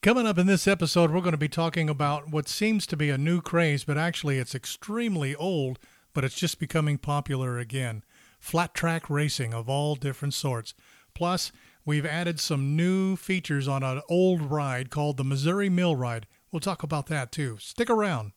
Coming up in this episode, we're going to be talking about what seems to be a new craze, but actually it's extremely old, but it's just becoming popular again. Flat track racing of all different sorts. Plus, we've added some new features on an old ride called the Missouri Mill Ride. We'll talk about that too. Stick around.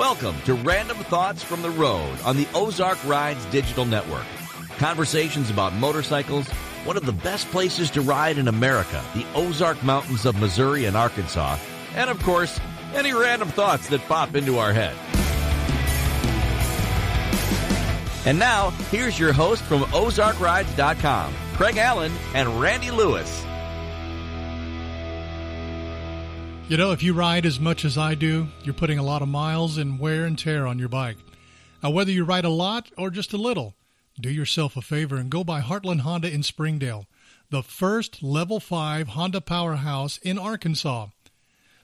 Welcome to Random Thoughts from the Road on the Ozark Rides Digital Network. Conversations about motorcycles, one of the best places to ride in America, the Ozark Mountains of Missouri and Arkansas, and of course, any random thoughts that pop into our head. And now, here's your host from OzarkRides.com, Craig Allen and Randy Lewis. You know, if you ride as much as I do, you're putting a lot of miles and wear and tear on your bike. Now, whether you ride a lot or just a little, do yourself a favor and go by Heartland Honda in Springdale, the first level 5 Honda powerhouse in Arkansas.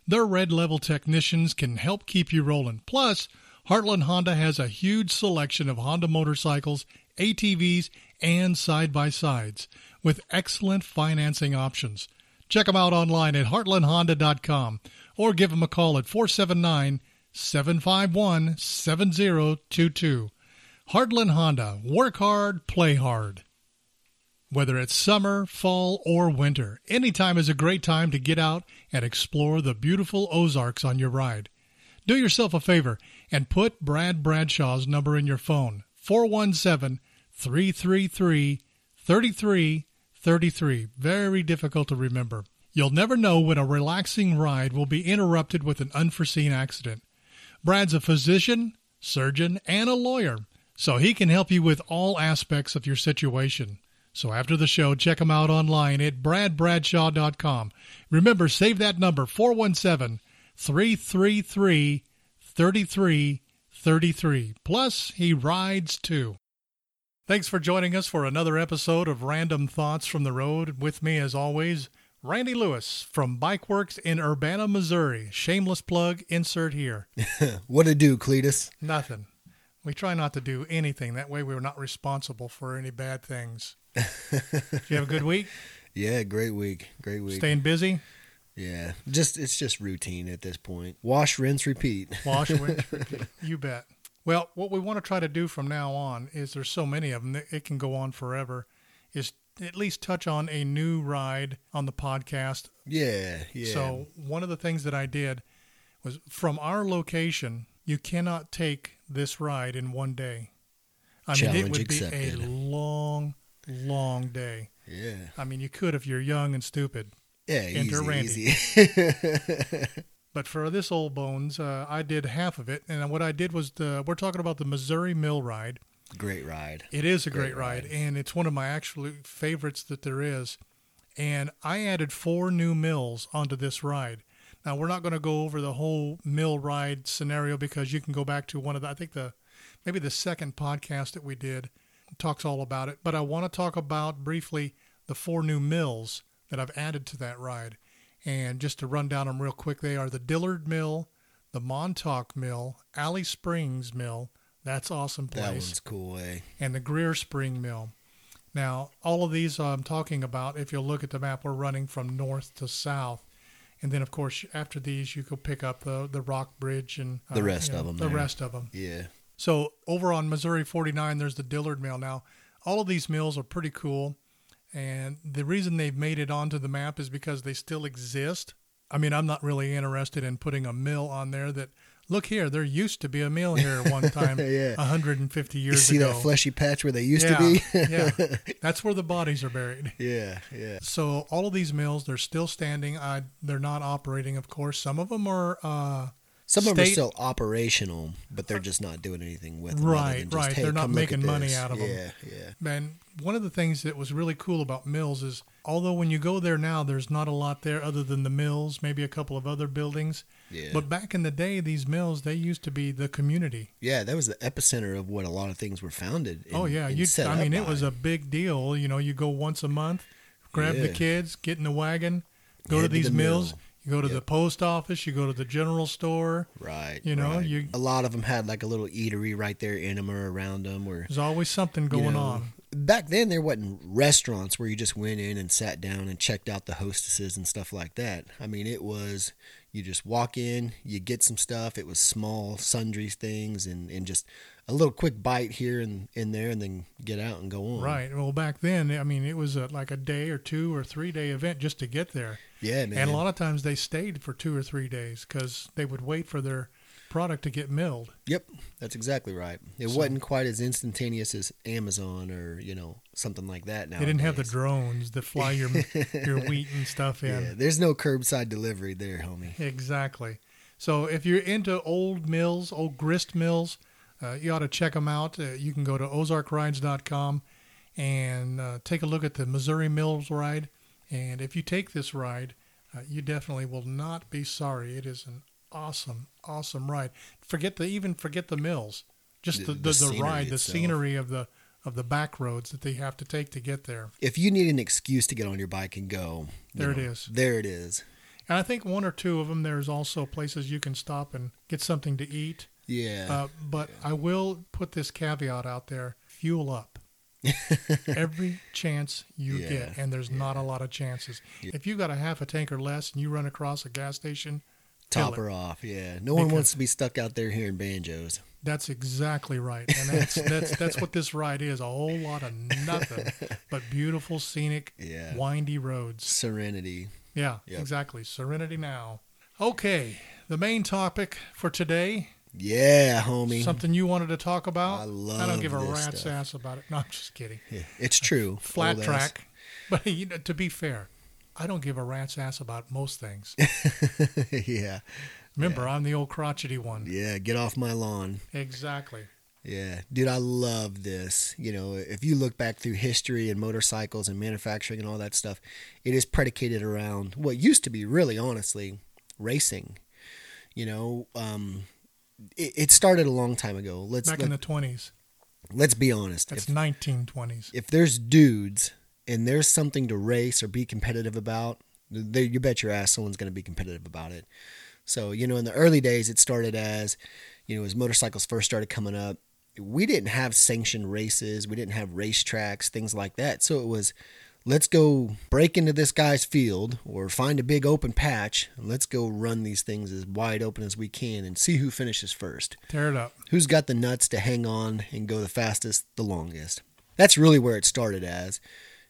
Their red level technicians can help keep you rolling. Plus, Heartland Honda has a huge selection of Honda motorcycles, ATVs, and side by sides with excellent financing options. Check them out online at heartlandhonda.com or give them a call at 479 751 7022. Heartland Honda. Work hard, play hard. Whether it's summer, fall, or winter, any time is a great time to get out and explore the beautiful Ozarks on your ride. Do yourself a favor and put Brad Bradshaw's number in your phone 417 333 3333. Very difficult to remember. You'll never know when a relaxing ride will be interrupted with an unforeseen accident. Brad's a physician, surgeon, and a lawyer, so he can help you with all aspects of your situation. So after the show, check him out online at bradbradshaw.com. Remember, save that number 417 333 3333. Plus, he rides too. Thanks for joining us for another episode of Random Thoughts from the Road. With me, as always, Randy Lewis from Bikeworks in Urbana, Missouri. Shameless plug, insert here. what to do, Cletus? Nothing. We try not to do anything. That way, we're not responsible for any bad things. Did you have a good week? Yeah, great week. Great week. Staying busy? Yeah, just it's just routine at this point. Wash, rinse, repeat. Wash, rinse, repeat. You bet. Well, what we want to try to do from now on is there's so many of them that it can go on forever. Is at least touch on a new ride on the podcast. Yeah, yeah. So one of the things that I did was from our location, you cannot take this ride in one day. I Challenge mean, it would accepted. be a long, long day. Yeah. I mean, you could if you're young and stupid. Yeah, Enter easy, Randy. easy. But for this old bones, uh, I did half of it, and what I did was the we're talking about the Missouri Mill Ride. great ride. It is a Great great, ride, ride. and it's one of my absolute favorites that there is. And I added four new mills onto this ride. Now we're not going to go over the whole mill ride scenario because you can go back to one of the I think the maybe the second podcast that we did talks all about it. But I want to talk about briefly the four new mills that I've added to that ride. And just to run down them real quick, they are the Dillard Mill, the Montauk Mill, Alley Springs Mill. That's awesome place That one's cool, eh? and the Greer Spring Mill. Now, all of these I'm talking about, if you'll look at the map, we're running from north to south. And then, of course, after these, you go pick up the, the Rock Bridge and uh, The rest you of them. The there. rest of them. Yeah. So over on Missouri 49, there's the Dillard Mill. Now, all of these mills are pretty cool. And the reason they've made it onto the map is because they still exist. I mean, I'm not really interested in putting a mill on there that, look here, there used to be a mill here one time, Yeah. 150 years ago. You see ago. that fleshy patch where they used yeah, to be? yeah, that's where the bodies are buried. yeah, yeah. So all of these mills, they're still standing. I, they're not operating, of course. Some of them are uh, Some of them are still operational, but they're just not doing anything with them. Right, just, right. "Hey, They're not making money this." out of 'em. Yeah, yeah. Man, one of the things that was really cool about mills is although when you go there now, there's not a lot there other than the mills, maybe a couple of other buildings. Yeah. But back in the day, these mills, they used to be the community. Yeah, that was the epicenter of what a lot of things were founded. And, oh, yeah. You, I mean, it by. was a big deal. You know, you go once a month, grab the kids, get in the wagon, go to to these the mills. mill. You go to the post office, you go to the general store. Right. You know, right. you- a lot of them had like a little eatery right there in them or around them. Where There's always something you going know, on. Back then, there wasn't restaurants where you just went in and sat down and checked out the hostesses and stuff like that. I mean, it was you just walk in, you get some stuff. It was small, sundry things, and, and just a little quick bite here and in there, and then get out and go on. Right. Well, back then, I mean, it was a, like a day or two or three day event just to get there. Yeah, man. And a lot of times they stayed for two or three days because they would wait for their product to get milled. Yep, that's exactly right. It So- wasn't quite as instantaneous as Amazon or you know something like that. Now They didn't have the drones that fly your your wheat and stuff in. Yeah, there's no curbside delivery there, homie. Exactly. So if you're into old mills, old grist mills, uh, you ought to check them out. Uh, you can go to ozarkrides.com and uh, take a look at the Missouri Mills ride. And if you take this ride, uh, you definitely will not be sorry. It is an awesome, awesome ride. Forget the even forget the mills, just the The- the, the the, ride, the scenery of the of the back roads that they have to take to get there. If you need an excuse to get on your bike and go, There it know, is. There it is. And I think one or two of them. There's also places you can stop and get something to eat. Yeah. Uh, but I will put this caveat out there: fuel up every chance you Yeah, get, and there's not a lot of chances. If you got a half a tank or less, and you run across a gas station, Top her off. Yeah. No one wants to be stuck out there hearing banjos. That's exactly right, and that's that's that's what this ride is—a whole lot of nothing but beautiful, scenic, Yeah. windy roads. Serenity. Yeah, Yep. exactly. Serenity now. Okay, the main topic for today Yeah, homie. Something you wanted to talk about? I I don't give a rat's stuff. ass about it. No, I'm just kidding. Yeah, it's true. Flat Old ass. track. But you know, to be fair, I don't give a rat's ass about most things. yeah. Remember, I'm the old crotchety one. Yeah. Get off my lawn. Exactly. Yeah, dude, I love this. You know, if you look back through history and motorcycles and manufacturing and all that stuff, it is predicated around what used to be really honestly racing. You know, um, it, it started a long time ago. Let's Back let, in the 20s. let's be honest. That's 1920s. if there's dudes and there's something to race or be competitive about, there, you bet your ass someone's going to be competitive about it. So, you know, in the early days, it started as, you know, as motorcycles first started coming up, we didn't have sanctioned races, we didn't have racetracks, things like that. So it was, let's go break into this guy's field or find a big open patch and let's go run these things as wide open as we can and see who finishes first Tear it up. who's got the nuts to hang on and go the fastest, the longest. That's really where it started as.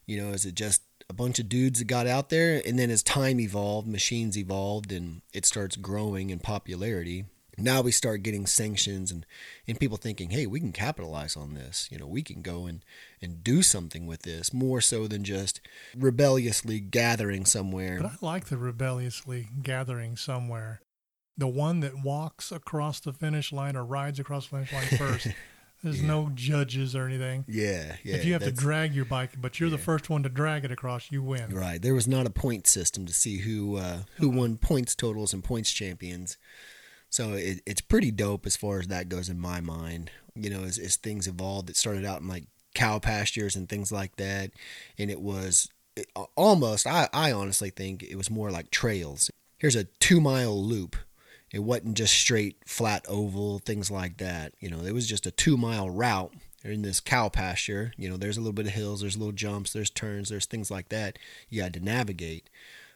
You know, is it just a bunch of dudes that got out there, and then as time evolved, machines evolved, and it starts growing in popularity. Now we start getting sanctions and, and people thinking, hey, we can capitalize on this. You know, we can go and, and do something with this more so than just rebelliously gathering somewhere. But I like the rebelliously gathering somewhere. The one that walks across the finish line or rides across the finish line first. There's Yeah. no judges or anything. Yeah, yeah. if you have to drag your bike, but you're the first one to drag it across, you win. Right. There was not a point system to see who uh, who won points totals and points champions. So it, it's pretty dope as far as that goes in my mind. You know, as, as things evolved, it started out in like cow pastures and things like that, and it was it, almost. I I honestly think it was more like trails. Here's a two mile loop. It wasn't just straight flat oval things like that. You know, it was just a two mile route in this cow pasture. You know, there's a little bit of hills, there's little jumps, there's turns, there's things like that you had to navigate.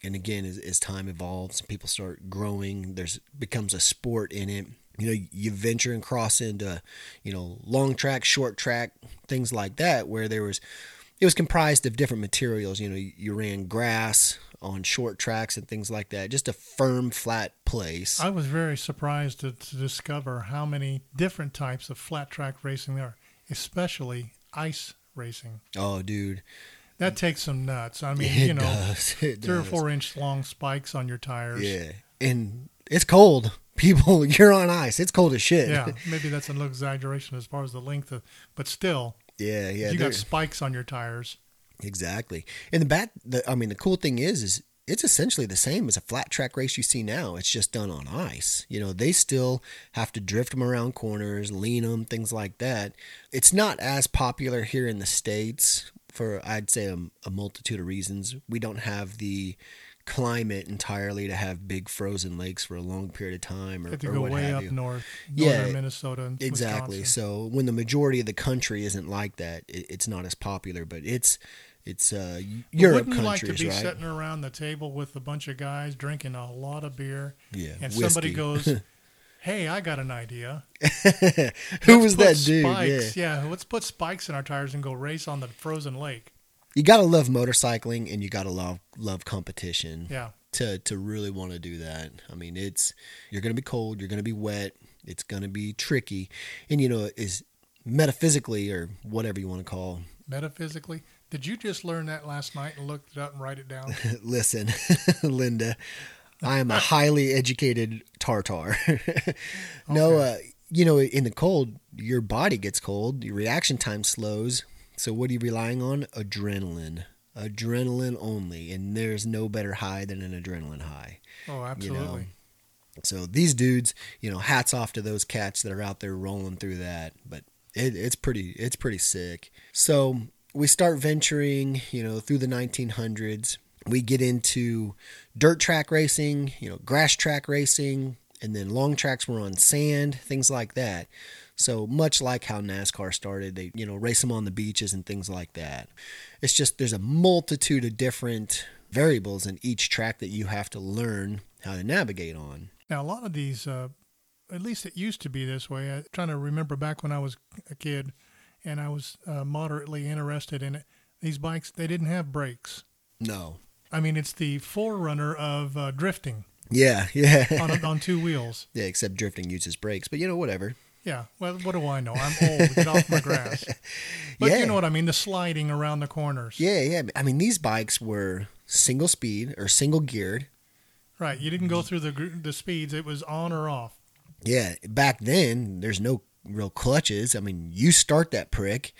And again, as, as time evolves, people start growing. There's becomes a sport in it. You know, you venture and cross into, you know, long track, short track, things like that, where there was, it was comprised of different materials. You know, you ran grass on short tracks and things like that. Just a firm, flat place. I was very surprised to, to discover how many different types of flat track racing there are, especially ice racing. oh, dude, That takes some nuts. I mean, it you know, does. Three or four inch long spikes on your tires. Yeah, and it's cold. People, you're on ice. It's cold as shit. Yeah, maybe that's a little exaggeration as far as the length of, but still, yeah, yeah. you got spikes on your tires. Exactly. And the bat, the, I mean, the cool thing is, is it's essentially the same as a flat track race you see now. It's just done on ice. You know, they still have to drift them around corners, lean them, things like that. It's not as popular here in the States for, I'd say, a, a multitude of reasons. We don't have the climate entirely to have big frozen lakes for a long period of time, or, or go what way have up you. north, Yeah, Minnesota, and Exactly. Wisconsin. So when the majority of the country isn't like that, it, it's not as popular. But it's it's uh, Europe Wouldn't you like to be right? sitting around the table with a bunch of guys drinking a lot of beer, yeah. and whiskey. somebody goes, "Hey, I got an idea. Who Let's was that dude? Yeah. Yeah. let's put spikes in our tires and go race on the frozen lake." You gotta love motorcycling, and you gotta love love competition. Yeah, to to really want to do that. I mean, it's you're going to be cold, you're going to be wet, it's going to be tricky, and you know is metaphysically or whatever you want to call. metaphysically. Did you just learn that last night and look it up and write it down? Listen, Linda, I am a highly educated tartar. no, uh, you know, in the cold, your body gets cold, your reaction time slows. So what are you relying on? Adrenaline. Adrenaline only, and there's no better high than an adrenaline high. Oh, you know. absolutely. So these dudes, you know, hats off to those cats that are out there rolling through that. But it, it's pretty, it's pretty sick. So we start venturing, you know, through the 1900s. We get into dirt track racing, you know, grass track racing, and then long tracks were on sand, things like that. So much like how NASCAR started, they, you know, race them on the beaches and things like that. It's just there's a multitude of different variables in each track that you have to learn how to navigate on. Now, a lot of these, uh, at least it used to be this way. I'm trying to remember back when I was a kid and I was uh, moderately interested in it. These bikes, they didn't have brakes. No. I mean, it's the forerunner of uh, drifting Yeah, yeah. on, on two wheels. yeah, except drifting uses brakes, but you know, whatever. Yeah. Well, what do I know? I'm old. Get off my grass. But Yeah. you know what I mean? The sliding around the corners. Yeah, yeah. I mean, these bikes were single speed or single geared. Right. You didn't go through the the speeds. It was on or off. Yeah, back then, there's no real clutches. I mean, you start that prick,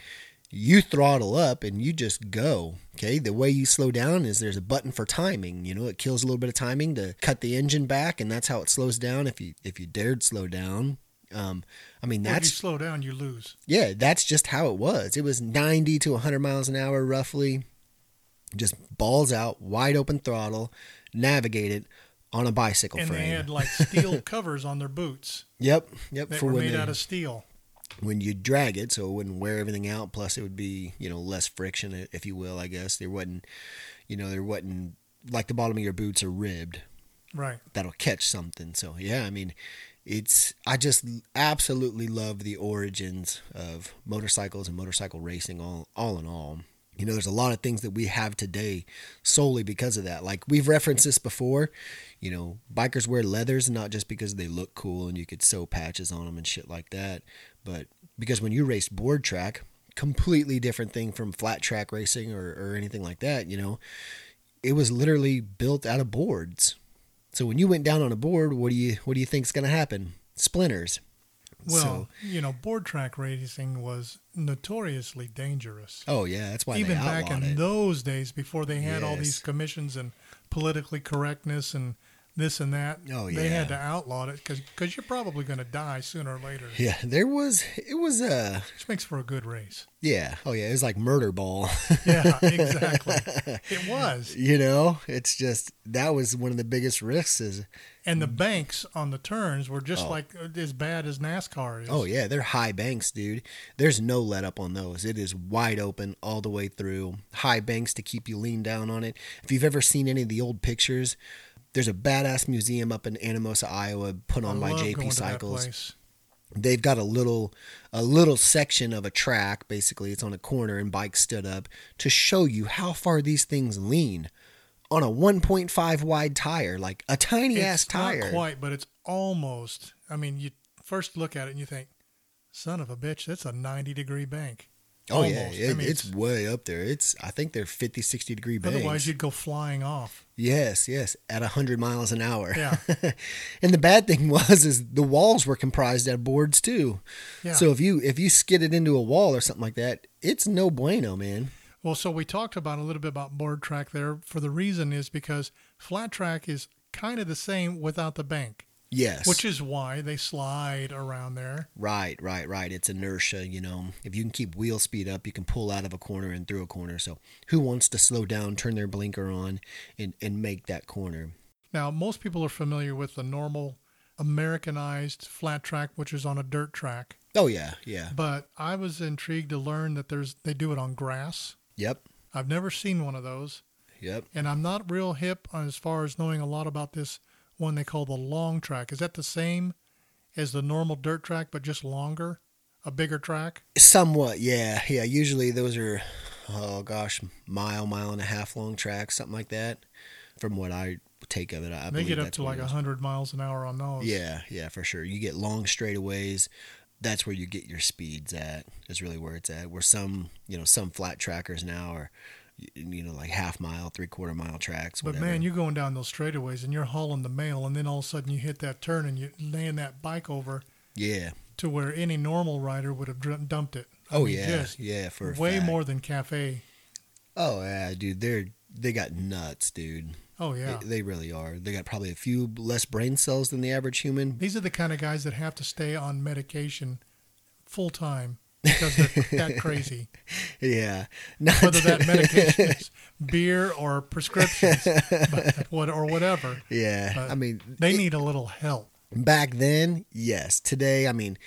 you throttle up, and you just go. Okay, the way you slow down is there's a button for timing. You know, it kills a little bit of timing to cut the engine back, and that's how it slows down. If you if you dared slow down, um, I mean Well, if you that's slow down, you lose. yeah, that's just how it was. It was 90 to 100 miles an hour roughly. Just balls out, wide open throttle, navigate it on a bicycle And frame. they had like steel covers on their boots yep, yep. that for were made they- out of steel. When you drag it, so it wouldn't wear everything out. Plus, it would be you know less friction, if you will. I guess there wasn't, you know, there wasn't like the bottom of your boots are ribbed. Right. That'll catch something. So yeah, I mean, it's I just absolutely love the origins of motorcycles and motorcycle racing. All all in all, you know, there's a lot of things that we have today solely because of that. Like we've referenced this before. You know, bikers wear leathers not just because they look cool and you could sew patches on them and shit like that, but because when you race board track, completely different thing from flat track racing or, or anything like that, you know, it was literally built out of boards. So when you went down on a board, what do you what do you think's going to happen? Splinters. Well, So- you know, board track racing was notoriously dangerous. Oh yeah, that's why Even back in it. those days, before they had all these commissions and politically correctness and this and that, Oh, yeah, they had to outlaw it because you're probably going to die sooner or later. yeah, there was it was uh Which makes for a good race. yeah oh yeah it was like murder ball. Yeah, exactly. it was. you know, it's just that was one of the biggest risks. Is And the banks on the turns were just Oh. like uh, as bad as NASCAR is. oh yeah, they're high banks, dude. There's no let up on those. It is wide open all the way through. High banks to keep you lean down on it. If you've ever seen any of the old pictures. There's a badass museum up in Anamosa, Iowa, put I on by JP going to that Cycles. they've got a little a little section of a track basically it's on a corner and bikes stood up to show you how far these things lean on a 1.5 wide tire like a tiny ass tire not quite, but it's almost. I mean, you first look at it and you think, "Son of a bitch, that's a 90 degree bank." Oh yeah Almost. I mean, it's, way up there it's i think they're 50 60 degree banks Otherwise, you'd go flying off. yes yes at 100 miles an hour Yeah. and the bad thing was is the walls were comprised of boards too Yeah. so if you if you skidded into a wall or something like that it's no bueno man Well, so we talked about a little bit about board track there. For the reason is because flat track is kind of the same without the bank. Yes. which is why they slide around there. Right, right, right. It's inertia, you know. If you can keep wheel speed up, you can pull out of a corner and through a corner. So, who wants to slow down, turn their blinker on, and, and make that corner? Now, most people are familiar with the normal Americanized flat track, which is on a dirt track. Oh, yeah, yeah. But I was intrigued to learn that there's they do it on grass. Yep, I've never seen one of those, yep. and I'm not real hip as far as knowing a lot about this one they call the long track. Is that the same as the normal dirt track, but just longer, a bigger track? Somewhat, yeah, yeah. Usually those are, oh gosh, mile, mile and a half long tracks, something like that. From what I take of it, I they get up to like hundred miles an hour on those. Yeah, yeah, for sure. You get long straightaways. That's where you get your speeds at. Is really where it's at. Where some, you know, some flat trackers now are, you know, like half mile, three quarter mile tracks. But Whatever. man, you're going down those straightaways and you're hauling the mail, and then all of a sudden you hit that turn and you land that bike over yeah. to where any normal rider would have dumped it. I Oh mean, yeah, just yeah. For a way fact. more than cafe. Oh yeah, dude. They're they got nuts, dude. Oh yeah, They, they really are. They got probably a few less brain cells than the average human. these are the kind of guys that have to stay on medication full time because they're that crazy. Yeah. Not Whether that medication is beer or prescriptions, what or whatever, yeah. but I mean, they it- need a little help. back then yes today i mean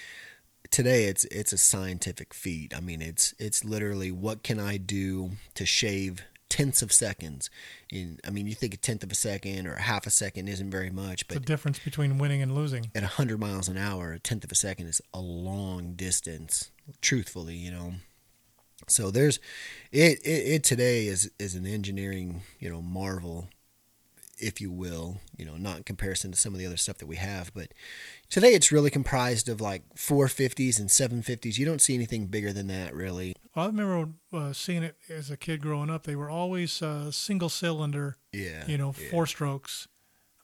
today it's it's a scientific feat i mean it's it's literally what can i do to shave tenths of seconds in i mean you think a tenth of a second or a half a second isn't very much but The difference between winning and losing. at 100 miles an hour a tenth of a second is a long distance truthfully you know so there's it it, it today is is an engineering you know marvel if you will, you know, not in comparison to some of the other stuff that we have, but today it's really comprised of like 450s and 750s. You don't see anything bigger than that, really. I remember uh, seeing it as a kid growing up. They were always uh, single cylinder, Yeah. you know, yeah. four strokes.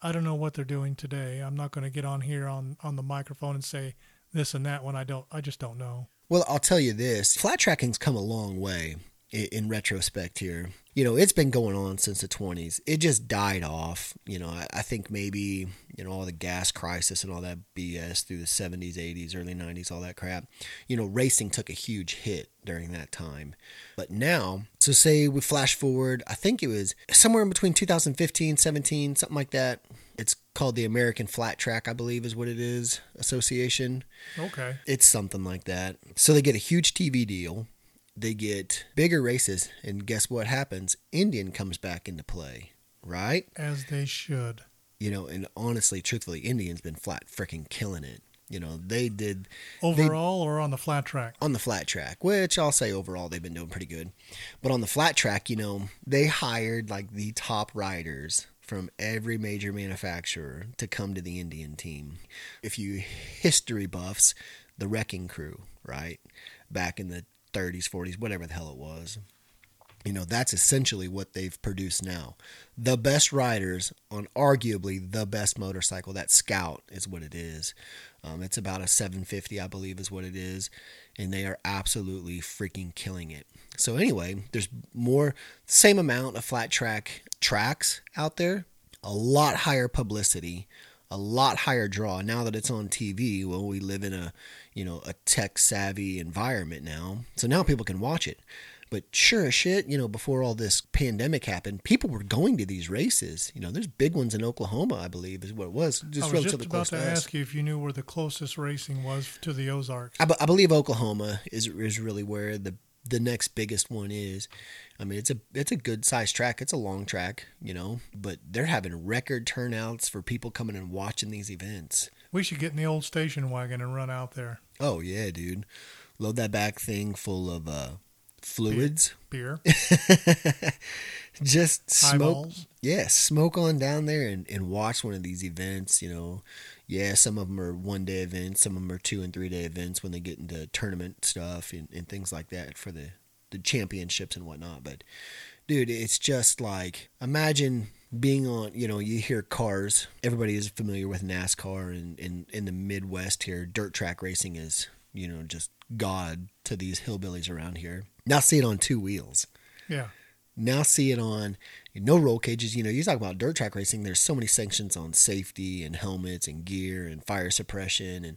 I don't know what they're doing today. I'm not going to get on here on, on the microphone and say this and that when I don't. I just don't know. Well, I'll tell you this flat tracking's come a long way in retrospect here. You know, it's been going on since the 20s. It just died off. You know, I, I think maybe, you know, all the gas crisis and all that BS through the 70s, 80s, early 90s, all that crap. You know, racing took a huge hit during that time. But now, so say we flash forward, I think it was somewhere in between 2015, 17, something like that. It's called the American Flat Track, I believe is what it is, association. Okay. It's something like that. So they get a huge TV deal. They get bigger races, and guess what happens? Indian comes back into play, right? As they should. You know, and honestly, truthfully, Indian's been flat freaking killing it. You know, they did Overall or on the flat track? on the flat track, which I'll say overall they've been doing pretty good. But on the flat track, you know, they hired like the top riders from every major manufacturer to come to the Indian team. If you history buffs, the Wrecking Crew, right? Back in the 30s, 40s, whatever the hell it was. You know, that's essentially what they've produced now. The best riders on arguably the best motorcycle, that Scout is what it is. Um, it's about a 750, I believe, is what it is. And they are absolutely freaking killing it. So, anyway, there's more, same amount of flat track tracks out there, a lot higher publicity, a lot higher draw. Now that it's on TV, well, we live in a, you know, a tech savvy environment now. So now people can watch it. But sure as shit, you know, before all this pandemic happened, people were going to these races. You know, there's big ones in Oklahoma, I believe, is what it was. I Just was relatively just about close to to us. ask you if you knew where the closest racing was to the Ozarks. I, I believe Oklahoma is is really where the the next biggest one is. I mean, it's a it's a good sized track. It's a long track, you know, but they're having record turnouts for people coming and watching these events. We should get in the old station wagon and run out there. Oh yeah, dude, load that back thing full of uh, fluids. Beer, Just smoke. highballs. Yeah, smoke on down there and, and watch one of these events. You know, yeah, some of them are one day events, some of them are two and three day events when they get into tournament stuff and, and things like that for the, the championships and whatnot. But, dude, it's just like imagine being on, you know, you hear cars. Everybody is familiar with NASCAR and in, in the Midwest here, dirt track racing is, you know, just God to these hillbillies around here. Now see it on two wheels. Yeah. Now see it on no roll cages. You know, you talk about dirt track racing. There's so many sanctions on safety and helmets and gear and fire suppression, and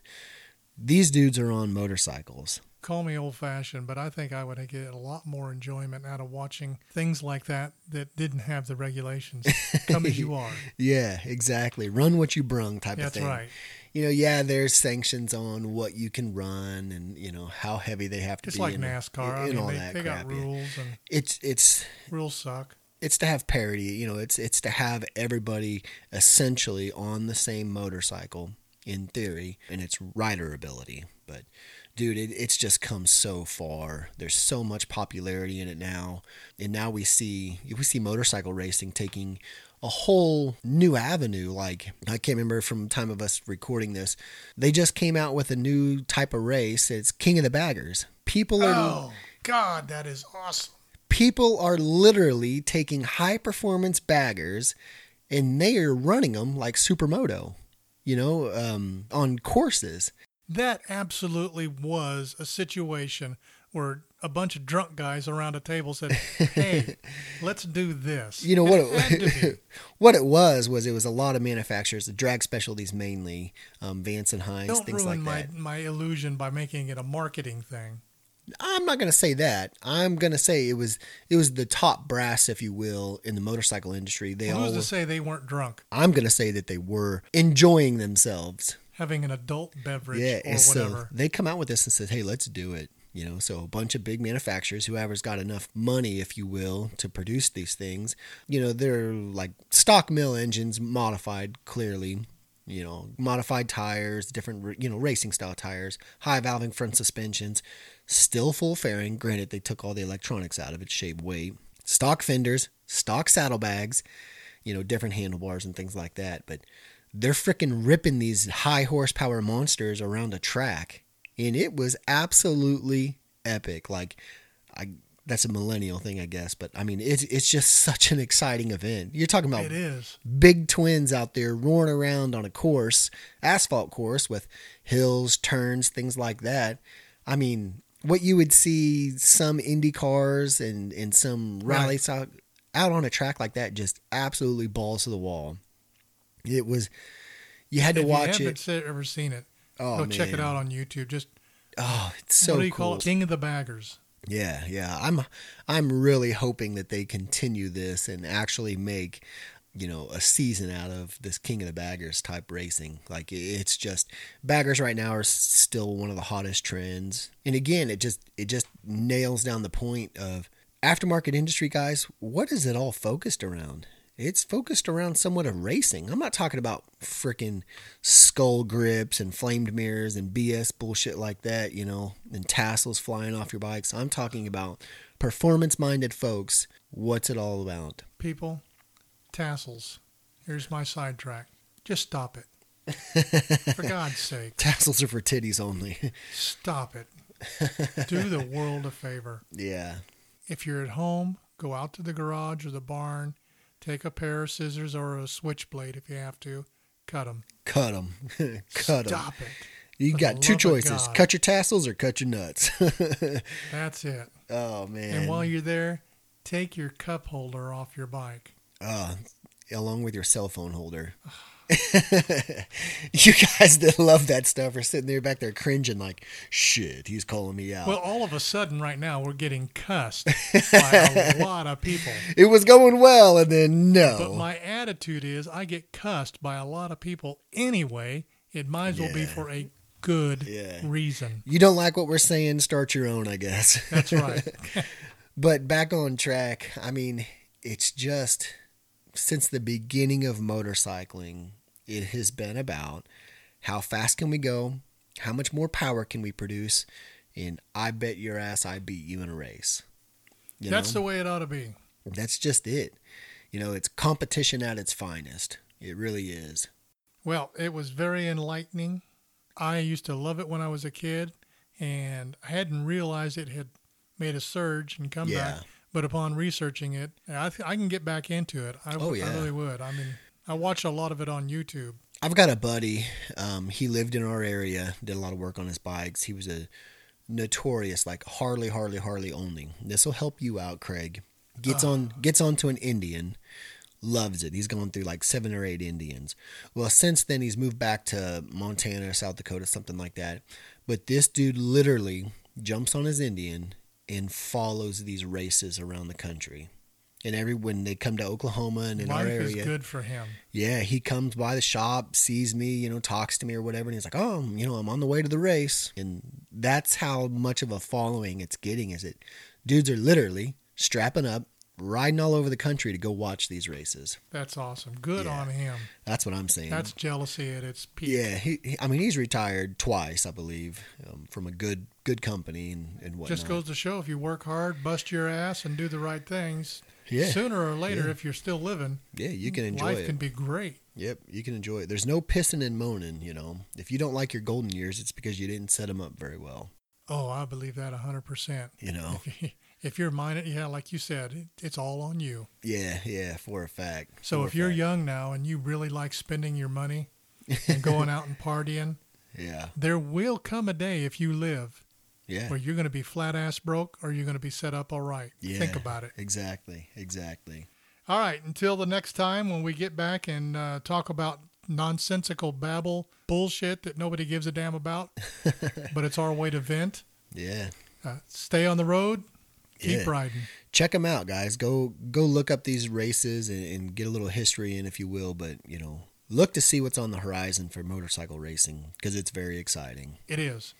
these dudes are on motorcycles. Call me old fashioned, but I think I would get a lot more enjoyment out of watching things like that that didn't have the regulations. Come as you are. Yeah, exactly. Run what you brung type That's of thing. That's right. You know, yeah, there's sanctions on what you can run and you know how heavy they have to Just be. like and, NASCAR. I and mean, all they, that they crap. got rules, and It's it's rules suck. it's to have parity. You know, it's it's to have everybody essentially on the same motorcycle in theory, and it's rider ability. But dude, it, it's just come so far. There's so much popularity in it now, and now we see we see motorcycle racing taking a whole new avenue. Like I can't remember from the time of us recording this, they just came out with a new type of race. It's King of the Baggers. People are Oh God, that is awesome. people are literally taking high performance baggers and they are running them like supermoto you know um, on courses That absolutely was a situation where a bunch of drunk guys around a table said, "Hey, let's do this." you know what It had to be. it, what it was was it was a lot of manufacturers the drag specialties mainly um, vance and hines Don't things ruin like my that my illusion by making it a marketing thing. i'm not going to say that i'm going to say it was it was the top brass if you will in the motorcycle industry they Well, all who's to say they weren't drunk, i'm going to say that they were enjoying themselves having an adult beverage Yeah, or and so whatever? they come out with this and says, "Hey, let's do it." You know, so a bunch of big manufacturers, whoever's got enough money, if you will, to produce these things, you know, they're like stock mill engines, modified clearly. You know, modified tires, different you know racing style tires, high valving front suspensions, still full fairing. Granted, they took all the electronics out of it, shaved weight, stock fenders, stock saddlebags, you know, different handlebars and things like that. But they're freaking ripping these high horsepower monsters around a track. And it was absolutely epic. Like i that's a millennial thing i guess but i mean it's it's just such an exciting event. You're talking about It is. big twins out there roaring around on a course asphalt course with hills turns things like that. I mean what you would see some indy cars and and some rally Right. style out on a track like that just absolutely balls to the wall it was you had to if watch you it haven't se- ever seen it, oh go check it out on YouTube. Just oh it's so what do you cool call it? King of the Baggers. Yeah, yeah. I'm I'm really hoping that they continue this and actually make you know a season out of this King of the Baggers type racing. Like it's just baggers right now are still one of the hottest trends. And again, it just it just nails down the point of aftermarket industry guys, what is it all focused around? It's focused around somewhat of racing. I'm not talking about freaking skull grips and flamed mirrors and BS bullshit like that, you know, and tassels flying off your bikes. I'm talking about performance minded folks. What's it all about? People, tassels. Here's my sidetrack. Just stop it. For God's sake, Tassels are for titties only. stop it. Do the world a favor. yeah. If you're at home, go out to the garage or the barn, take a pair of scissors or a switchblade if you have to, cut them. Cut them. cut them. Stop it. You For got two choices cut your tassels or cut your nuts. That's it. oh, man. And while you're there, take your cup holder off your bike. Uh, along with your cell phone holder. you guys that love that stuff are sitting there back there cringing like, shit, he's calling me out. Well, all of a sudden, right now, we're getting cussed by a lot of people. it was going well, and then no. But my attitude is I get cussed by a lot of people anyway. It might as well be for a good Yeah. reason. you don't like what we're saying, start your own, I guess. That's right. But back on track, I mean, it's just since the beginning of motorcycling, it has been about how fast can we go, how much more power can we produce, and I bet your ass I beat you in a race. You That's know? the way it ought to be. That's just it. You know, it's competition at its finest. It really is. Well, it was very enlightening. I used to love it when I was a kid, and I hadn't realized it had made a surge and come Yeah. back. But upon researching it, I, th- I can get back into it. I, Oh, I really would. I mean, I watch a lot of it on YouTube. I've got a buddy. Um, he lived in our area, did a lot of work on his bikes. He was a notorious, like Harley, Harley, Harley only. This will help you out, Craig. Gets on gets onto an Indian, loves it. He's gone through like seven or eight Indians. Well, since then he's moved back to Montana, or South Dakota, something like that. But this dude literally jumps on his Indian and follows these races around the country. And every when they come to Oklahoma and in Life our is area, good for him. yeah, he comes by the shop, sees me, you know, talks to me or whatever, and he's like, "Oh, you know, I'm on the way to the race." And that's how much of a following it's getting. Is it? Dudes are literally strapping up, riding all over the country to go watch these races. That's awesome. Good Yeah. on him. That's what I'm saying. That's jealousy at its peak. yeah. He, he, I mean, he's retired twice, I believe, um, from a good good company and and whatnot. Just goes to show if you work hard, bust your ass, and do the right things, yeah, sooner or later, Yeah. if you're still living, yeah. You can enjoy life it. can be great. Yep, you can enjoy it. There's no pissing and moaning. You know, if you don't like your golden years, it's because you didn't set them up very well. Oh, I believe that 100%. You know. If, you, if you're minded, yeah, like you said, it's all on you. Yeah, yeah, for a fact. So For if you're fact. young now and you really like spending your money and going out and partying, yeah, there will come a day if you live yeah, where you're going to be flat ass broke or you're going to be set up all right. yeah. Think about it. Exactly, exactly. All right. Until the next time when we get back and uh, talk about nonsensical babble bullshit that nobody gives a damn about, but it's our way to vent. Yeah, Uh, stay on the road. Keep Yeah. riding. check them out, guys. Go go look up these races and, and get a little history in, if you will. But you know, look to see what's on the horizon for motorcycle racing because it's very exciting. It is.